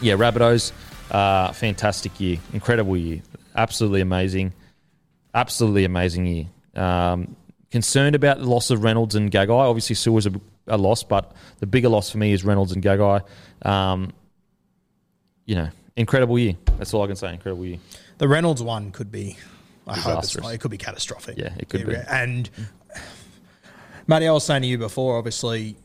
yeah, Rabbitohs, uh, fantastic year, incredible year, absolutely amazing, absolutely amazing year. Um, concerned about the loss of Reynolds and Gagai. Obviously, Sue was a, a loss, but the bigger loss for me is Reynolds and Gagai. Um, you know, incredible year. That's all I can say. Incredible year. The Reynolds one could be, I hope it's not, it could be catastrophic. Yeah, it could be. And Matty, I was saying to you before, obviously,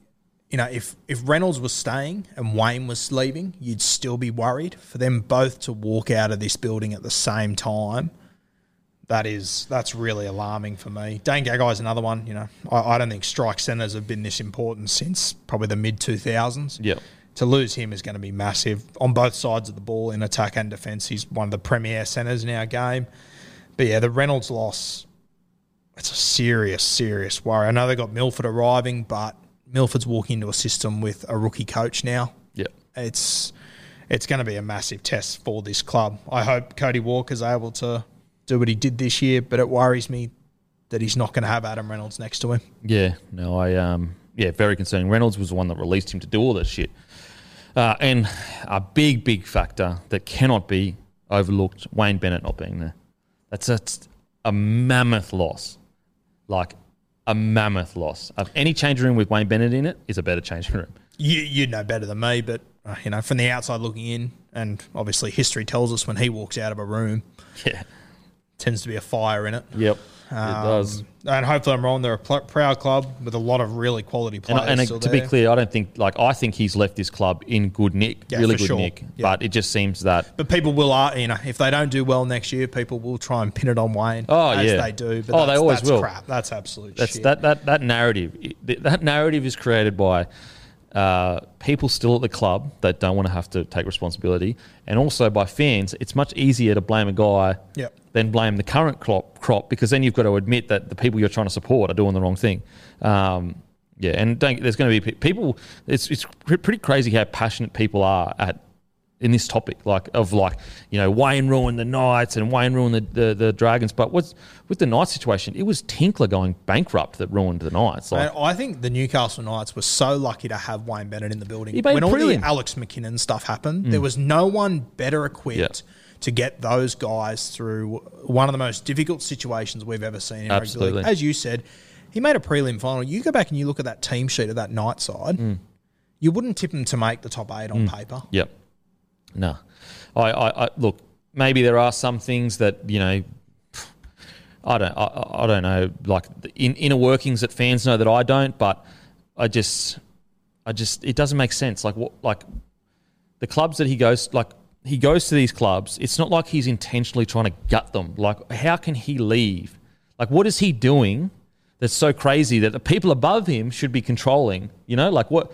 you know, if if Reynolds was staying and Wayne was leaving, you'd still be worried. For them both to walk out of this building at the same time, that is that's really alarming for me. Dane Gagai is another one. You know, I, I don't think strike centres have been this important since probably the mid two thousands. Yep. To lose him is going to be massive on both sides of the ball in attack and defence. He's one of the premier centres in our game. But yeah, the Reynolds loss, it's a serious, serious worry. I know they got Milford arriving, but Milford's walking into a system with a rookie coach now. Yep. It's it's going to be a massive test for this club. I hope Cody Walker's able to do what he did this year, but it worries me that he's not going to have Adam Reynolds next to him. Yeah, no, I um, yeah, very concerning. Reynolds was the one that released him to do all this shit, uh, and a big, big factor that cannot be overlooked: Wayne Bennett not being there. That's a, a mammoth loss, like a mammoth loss. Of any change room with Wayne Bennett in it is a better change room. You you know better than me, but uh, you know from the outside looking in, and obviously history tells us when he walks out of a room, Yeah. tends to be a fire in it. Yep. It does. Um, And hopefully I'm wrong. They're a pl- proud club with a lot of really quality players. and still to be clear, I don't think like I think he's left this club in good nick, Yeah, really good sure. nick. Yeah. But it just seems that But people will, uh, you know, if they don't do well next year, people will try and pin it on Wayne. Oh, as yeah. they do. But Oh, they that's, always that's will. Crap. That's absolute That's shit. that that that narrative. That narrative is created by uh, people still at the club that don't want to have to take responsibility, and also by fans. It's much easier to blame a guy Yep. than blame the current crop, crop because then you've got to admit that the people you're trying to support are doing the wrong thing. Um, yeah, and don't, there's going to be people. It's it's pretty crazy how passionate people are at in this topic, like of like you know Wayne ruined the Knights and Wayne ruined the, the, the Dragons, but what's with the Knights situation? It was Tinkler going bankrupt that ruined the Knights. Like, I think the Newcastle Knights were so lucky to have Wayne Bennett in the building. When all brilliant. the Alex McKinnon stuff happened, there was no one better equipped Yeah. to get those guys through one of the most difficult situations we've ever seen in rugby Absolutely. league. As you said, he made a prelim final. You go back and you look at that team sheet of that night side, Mm. you wouldn't tip him to make the top eight on paper. Yep. No. I, I, I look. Maybe there are some things that you know. I don't. I, I don't know. Like in, inner workings that fans know that I don't. But I just, I just, it doesn't make sense. Like what? Like the clubs that he goes. Like he goes to these clubs. It's not like he's intentionally trying to gut them. Like how can he leave? Like what is he doing? That's so crazy that the people above him should be controlling. You know, like what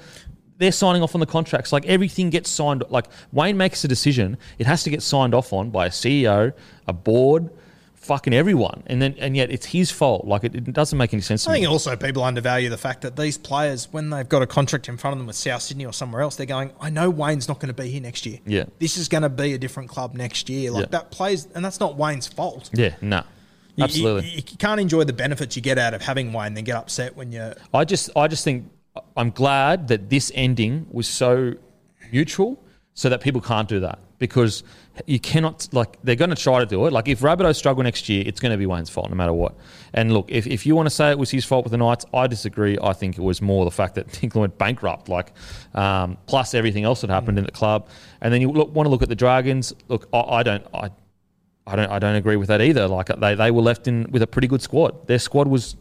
they're signing off on the contracts. Like everything gets signed. Like Wayne makes a decision, it has to get signed off on by a CEO, a board, fucking everyone. And then and yet it's his fault. Like it, it doesn't make any sense to I me. think also people undervalue the fact that these players, when they've got a contract in front of them with South Sydney or somewhere else, they're going, I know Wayne's not going to be here next year. Yeah. This is going to be a different club next year. Like Yeah. that plays, and that's not Wayne's fault. yeah, no, You- absolutely. You, you can't enjoy the benefits you get out of having Wayne, then get upset when you. I just I just think I'm glad that this ending was so mutual, so that people can't do that. because you cannot like they're going to try to do it. Like if Rabbitohs struggle next year, it's going to be Wayne's fault no matter what. And look, if, if you want to say it was his fault with the Knights, I disagree. I think it was more the fact that Tinkler went bankrupt, like um, plus everything else that happened in the club. And then you look, want to look at the Dragons. Look, I, I don't, I, I don't, I don't agree with that either. Like they, they were left in with a pretty good squad. Their squad was.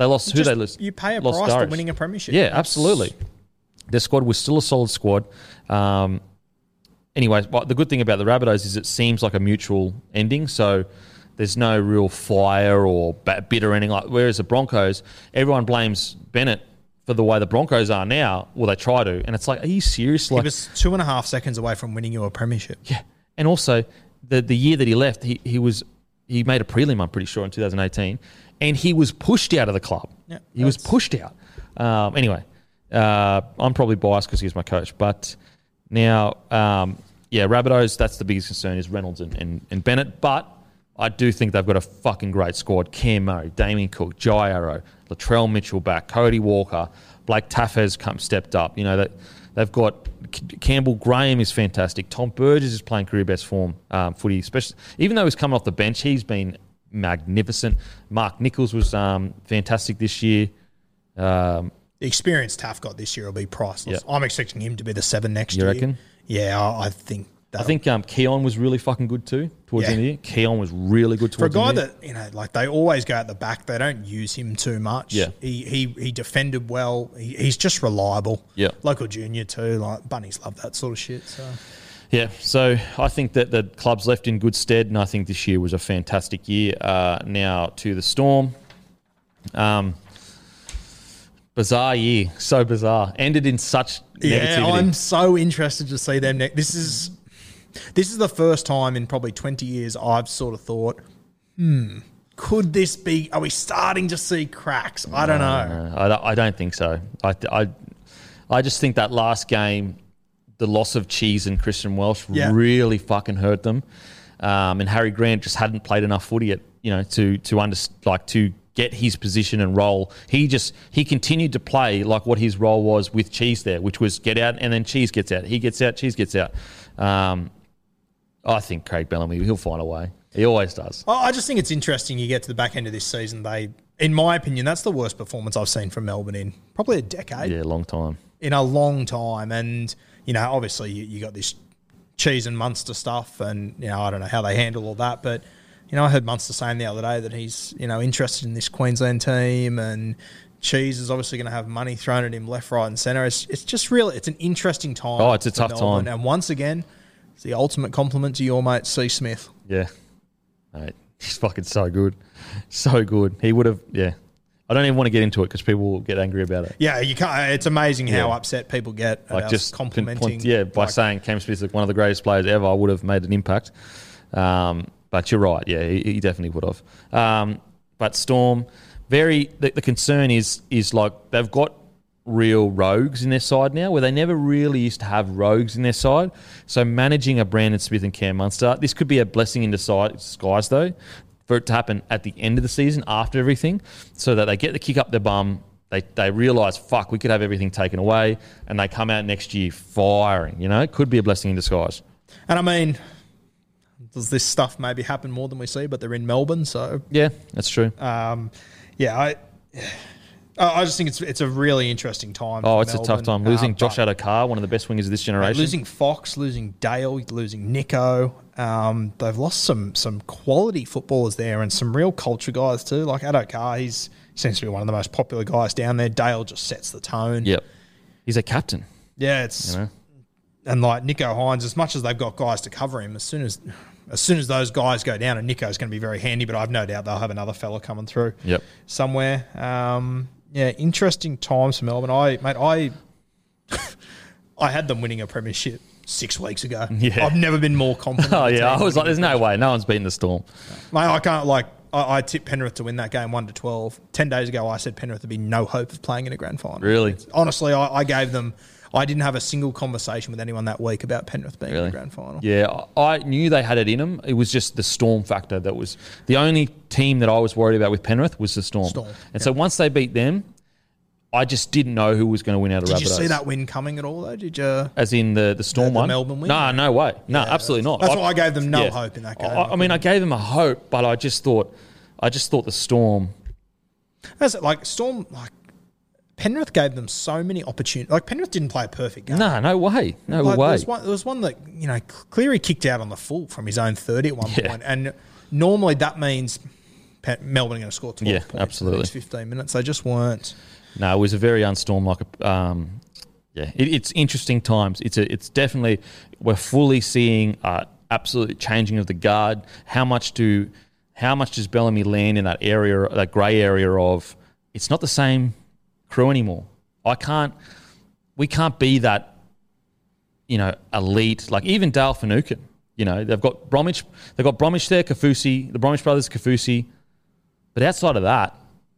They lost who they lost. You pay a lost price for winning a premiership. Yeah, That's- absolutely. Their squad was still a solid squad. Um, anyways, but the good thing about the Rabbitohs is it seems like a mutual ending. So there's no real fire or bitter ending. Like whereas the Broncos, everyone blames Bennett for the way the Broncos are now. Well, they try to, and it's like, are you serious? He was two and a half seconds away from winning you a premiership. yeah, and also the the year that he left, he he was he made a prelim. I'm pretty sure in 2018, and he was pushed out of the club. Yeah, he was pushed out. Um, anyway, uh, I'm probably biased because he was my coach, but now, um, yeah, Rabbitohs. That's the biggest concern is Reynolds and, and, and Bennett, but. I do think they've got a fucking great squad. Cam Murray, Damien Cook, Jai Arrow, Latrell Mitchell back, Cody Walker, Blake Taaffe's come stepped up. You know that they've got Campbell Graham is fantastic. Tom Burgess is playing career best form um, footy, especially even though he's coming off the bench, he's been magnificent. Mark Nicholls was um, fantastic this year. Um, The experience Taff got this year will be priceless. Yeah. I'm expecting him to be the seven next You year. reckon? Yeah, I, I think. I think um, Keaon was really fucking good too towards the end of the year. Keaon was really good for a towards the guy end of the year. that you know, like they always go at the back, they don't use him too much. Yeah. he he, he defended well. He, he's just reliable. Yeah. local junior too. Like bunnies love that sort of shit. So Yeah, so I think that the club's left in good stead, and I think this year was a fantastic year. Uh, now to the Storm. Um, bizarre year, so bizarre. Ended in such yeah. I'm so interested to see them next. This is this is the first time in probably 20 years I've sort of thought, hmm, could this be? Are we starting to see cracks? I don't know. No, I, don't- I don't think so. I, I, I just think that last game, the loss of Cheese and Christian Welch Yeah. really fucking hurt them. Um, and Harry Grant just hadn't played enough footy at you know to to under, like to get his position and role. He just he continued to play like what his role was with Cheese there, which was get out and then Cheese gets out. He gets out, Cheese gets out. Um, I think Craig Bellamy he'll find a way. He always does. I I just think it's interesting. You get to the back end of this season, they, in my opinion, that's the worst performance I've seen from Melbourne in probably a decade. Yeah, long time. in a long time. And, you know, obviously you, you got this cheese and Munster stuff and, you know, I don't know how they handle all that. But, you know, I heard Munster saying the other day that he's, you know, interested in this Queensland team and Cheese is obviously going to have money thrown at him left, right and centre. It's, it's just really, it's an interesting time. Oh, it's a tough Melbourne. time. And once again, it's the ultimate compliment to your mate, C. Smith. Yeah. Mate, he's fucking so good. So good. He would have, yeah. I don't even want to get into it because people will get angry about it. Yeah, you can't. It's amazing how Yeah. upset people get Like about just complimenting. yeah, by like, saying Cam Smith is one of the greatest players ever, I would have made an impact. Um, but you're right. Yeah, he, he definitely would have. Um, but Storm, very. The, the concern is is like they've got real rogues in their side now, where they never really used to have rogues in their side. So managing a Brandon Smith and Cam Munster, this could be a blessing in disguise though, for it to happen at the end of the season after everything, so that they get the kick up their bum. They, they realise, fuck, we could have everything taken away, and they come out next year firing. You know, it could be a blessing in disguise. And I mean, does this stuff maybe happen more than we see? But they're in Melbourne, so Yeah, that's true. um, yeah, I. I I just think it's it's a really interesting time. oh, it's a tough time. Losing Uh, Josh Addo-Carr, one of the best wingers of this generation. losing Fox, losing Dale, losing Nicho. Um, they've lost some some quality footballers there and some real culture guys too. Like Adokar, he's he seems to be one of the most popular guys down there. Dale just sets the tone. Yep. He's a captain, yeah, it's you know. and like Nicho Hynes, as much as they've got guys to cover him, as soon as as soon as those guys go down, and Nicho's going to be very handy, but I've no doubt they'll have another fella coming through. Yep. somewhere. Um, yeah, interesting times for Melbourne. I mate, I I had them winning a premiership six weeks ago. Yeah. I've never been more confident. Oh yeah, I was like, "There's no way, no one's beating the Storm." Mate, I can't like. I, I tipped Penrith to win that game one to twelve. Ten days ago, I said Penrith would be no hope of playing in a grand final. Really? Honestly, I, I gave them. I didn't have a single conversation with anyone that week about Penrith being in the grand final. Yeah, I I knew they had it in them. It was just the Storm factor that was the only team that I was worried about with Penrith was the Storm. Storm, And so once they beat them, I just didn't know who was going to win out of Did you see that win coming at all though? Did you? As in the the Storm The- the one, Melbourne win? No, no way, no, Yeah, absolutely not. that's why I gave them no hope in that game. I, I mean, I gave them a hope, but I just thought, I just thought the Storm. That's it. Like Storm, like Penrith gave them so many opportunities. Like Penrith didn't play a perfect game. No, no way, no Like, way. There was, one, there was one that you know Cleary kicked out on the full from his own thirty at one Yeah. point, and normally that means Melbourne are going to score twelve Yeah, points in the absolutely. next fifteen minutes. They just weren't. No, it was a very unstorm like. Um, yeah, it, it's interesting times. It's a, it's definitely we're fully seeing uh, absolute changing of the guard. How much do how much does Bellamy land in that area, that grey area of it's not the same crew anymore. I can't. We can't be that. You know, elite like even Dale Finucane. You know, they've got Bromwich. They've got Bromwich there, Kaufusi, the Bromwich brothers, Kaufusi. But outside of that,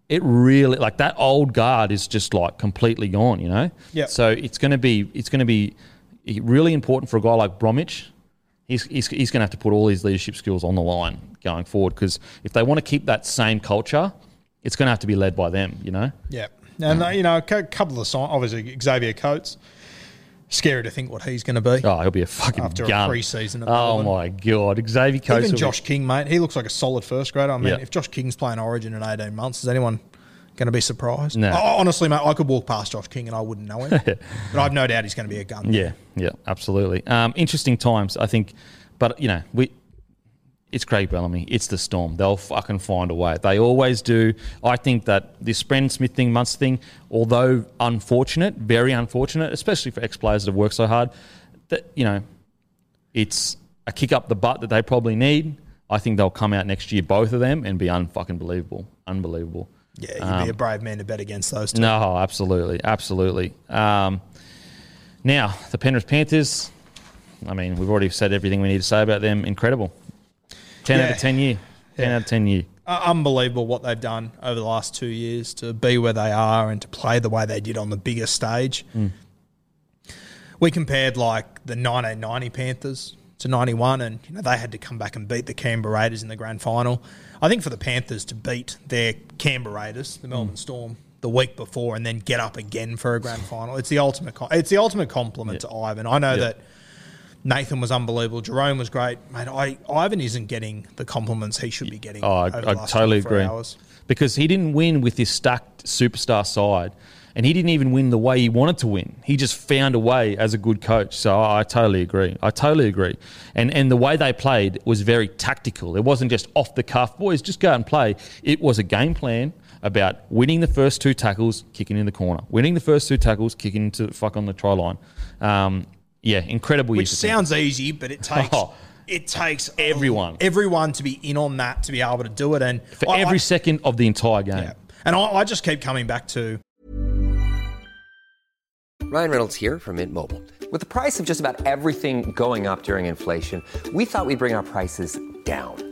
it really like that old guard is just like completely gone, you know. Yep. So it's going to be it's going to be really important for a guy like Bromwich. He's, he's, he's going to have to put all his leadership skills on the line going forward because if they want to keep that same culture, it's going to have to be led by them, you know. Yeah, and uh, you know a couple of signs. Obviously, Xavier Coates. Scary to think what he's going to be. Oh, he'll be a fucking After a gun. pre-season at Oh my god, Xavier Coates. Even be- Josh King, mate, he looks like a solid first grader. I mean, Yeah. if Josh King's playing Origin in eighteen months, is anyone going to be surprised? No. Oh, honestly, mate, I could walk past Josh King and I wouldn't know him. but I've no doubt he's going to be a gun. Yeah, yeah, absolutely. Um, interesting times, I think, but you know, we it's Craig Bellamy, it's the Storm. They'll fucking find a way. They always do. I think that this Brandon Smith thing, Munster thing, although unfortunate, very unfortunate, especially for ex players that have worked so hard, that you know, it's a kick up the butt that they probably need. I think they'll come out next year, both of them, and be unfucking believable, unbelievable. Yeah, you'd Um, be a brave man to bet against those two. No, absolutely, absolutely. Um, now the Penrith Panthers. I mean, we've already said everything we need to say about them. Incredible. Ten out of ten year. Ten Yeah. out of ten year. Uh, unbelievable what they've done over the last two years to be where they are and to play the way they did on the biggest stage. We compared like the 1990 Panthers to 91, and you know they had to come back and beat the Canberra Raiders in the grand final. I think for the Panthers to beat their Canberra Raiders, the Melbourne Storm, the week before, and then get up again for a grand final, it's the ultimate. com- It's the ultimate compliment to Ivan. I know Yeah. that. Nathan was unbelievable. Jerome was great, mate. I, Ivan isn't getting the compliments he should be getting. Oh, I, I totally agree. hours. Because he didn't win with this stacked superstar side, and he didn't even win the way he wanted to win. He just found a way as a good coach. So I, I totally agree. I totally agree. And and the way they played was very tactical. It wasn't just off the cuff, boys. Just go out and play. It was a game plan about winning the first two tackles, kicking in the corner, winning the first two tackles, kicking into fuck on the try line. Um, yeah, incredible. Which year for sounds easy, but it takes Oh. it takes Everyone. everyone to be in on that to be able to do it. And for I- every I- second of the entire game. yeah. And I, I just keep coming back to Ryan Reynolds here from Mint Mobile. With the price of just about everything going up during inflation, we thought we'd bring our prices down.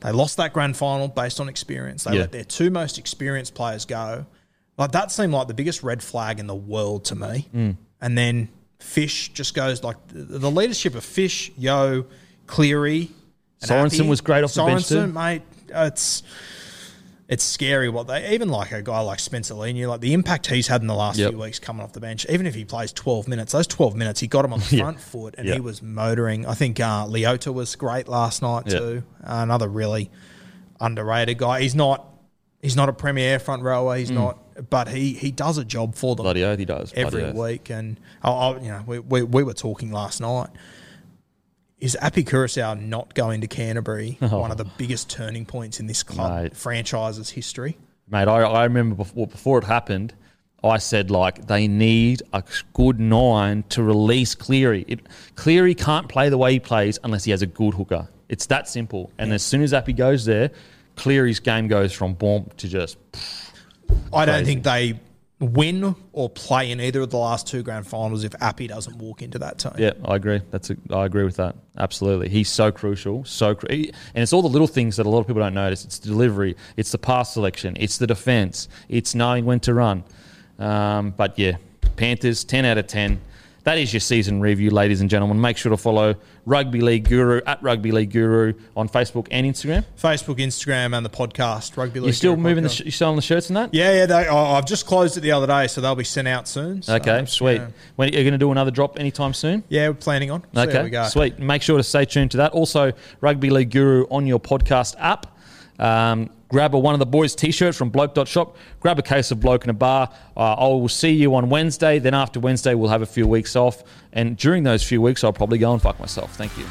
they lost that grand final based on experience. They Yeah. let their two most experienced players go. Like that seemed like the biggest red flag in the world to me. Mm. And then Fish just goes like the, the leadership of Fish, Yeo, Cleary, and Sorensen was great off the bench too. Sorensen, mate, it's it's scary what they even like a guy like Spencer Leniu, like the impact he's had in the last Yep. few weeks coming off the bench. Even if he plays twelve minutes, those twelve minutes he got him on the Yeah. front foot and Yeah. he was motoring. I think uh, Leota was great last night Yeah. too. another really underrated guy. He's not he's not a premier front rower. He's not, but he he does a job for them Bloody oath he does. Every week. And I, I, you know, we, we, we were talking last night. Is Api Koroisau not going to Canterbury oh. one of the biggest turning points in this club Oh. Mate. franchise's history? Mate, I, I remember before, before it happened, I said like they need a good nine to release Cleary. It, Cleary can't play the way he plays unless he has a good hooker. It's that simple. And as soon as Appy goes there, Cleary's game goes from bomb to just I don't think they win or play in either of the last two grand finals if Api doesn't walk into that team. Yeah, I agree. That's a, I agree with that. Absolutely, he's so crucial. So and it's all the little things that a lot of people don't notice. It's delivery, it's the pass selection, it's the defense, it's knowing when to run. Um, but yeah, Panthers ten out of ten. That is your season review, ladies and gentlemen. Make sure to follow Rugby League Guru at Rugby League Guru on Facebook and Instagram. Facebook, Instagram, and the podcast. Rugby League. You're still Guru moving the sh- you selling the shirts and that? Yeah, yeah. They, I, I've just closed it the other day, so they'll be sent out soon. So, Okay, sweet. Yeah, When are you going to do another drop anytime soon? yeah we're planning on. So Okay, there we go. sweet. Make sure to stay tuned to that. Also, Rugby League Guru on your podcast app. Um, grab a one of the boys' t-shirts from bloke.shop. Grab a case of bloke in a bar. Uh, I will see you on Wednesday. Then after Wednesday, we'll have a few weeks off. And during those few weeks, I'll probably go and fuck myself. Thank you.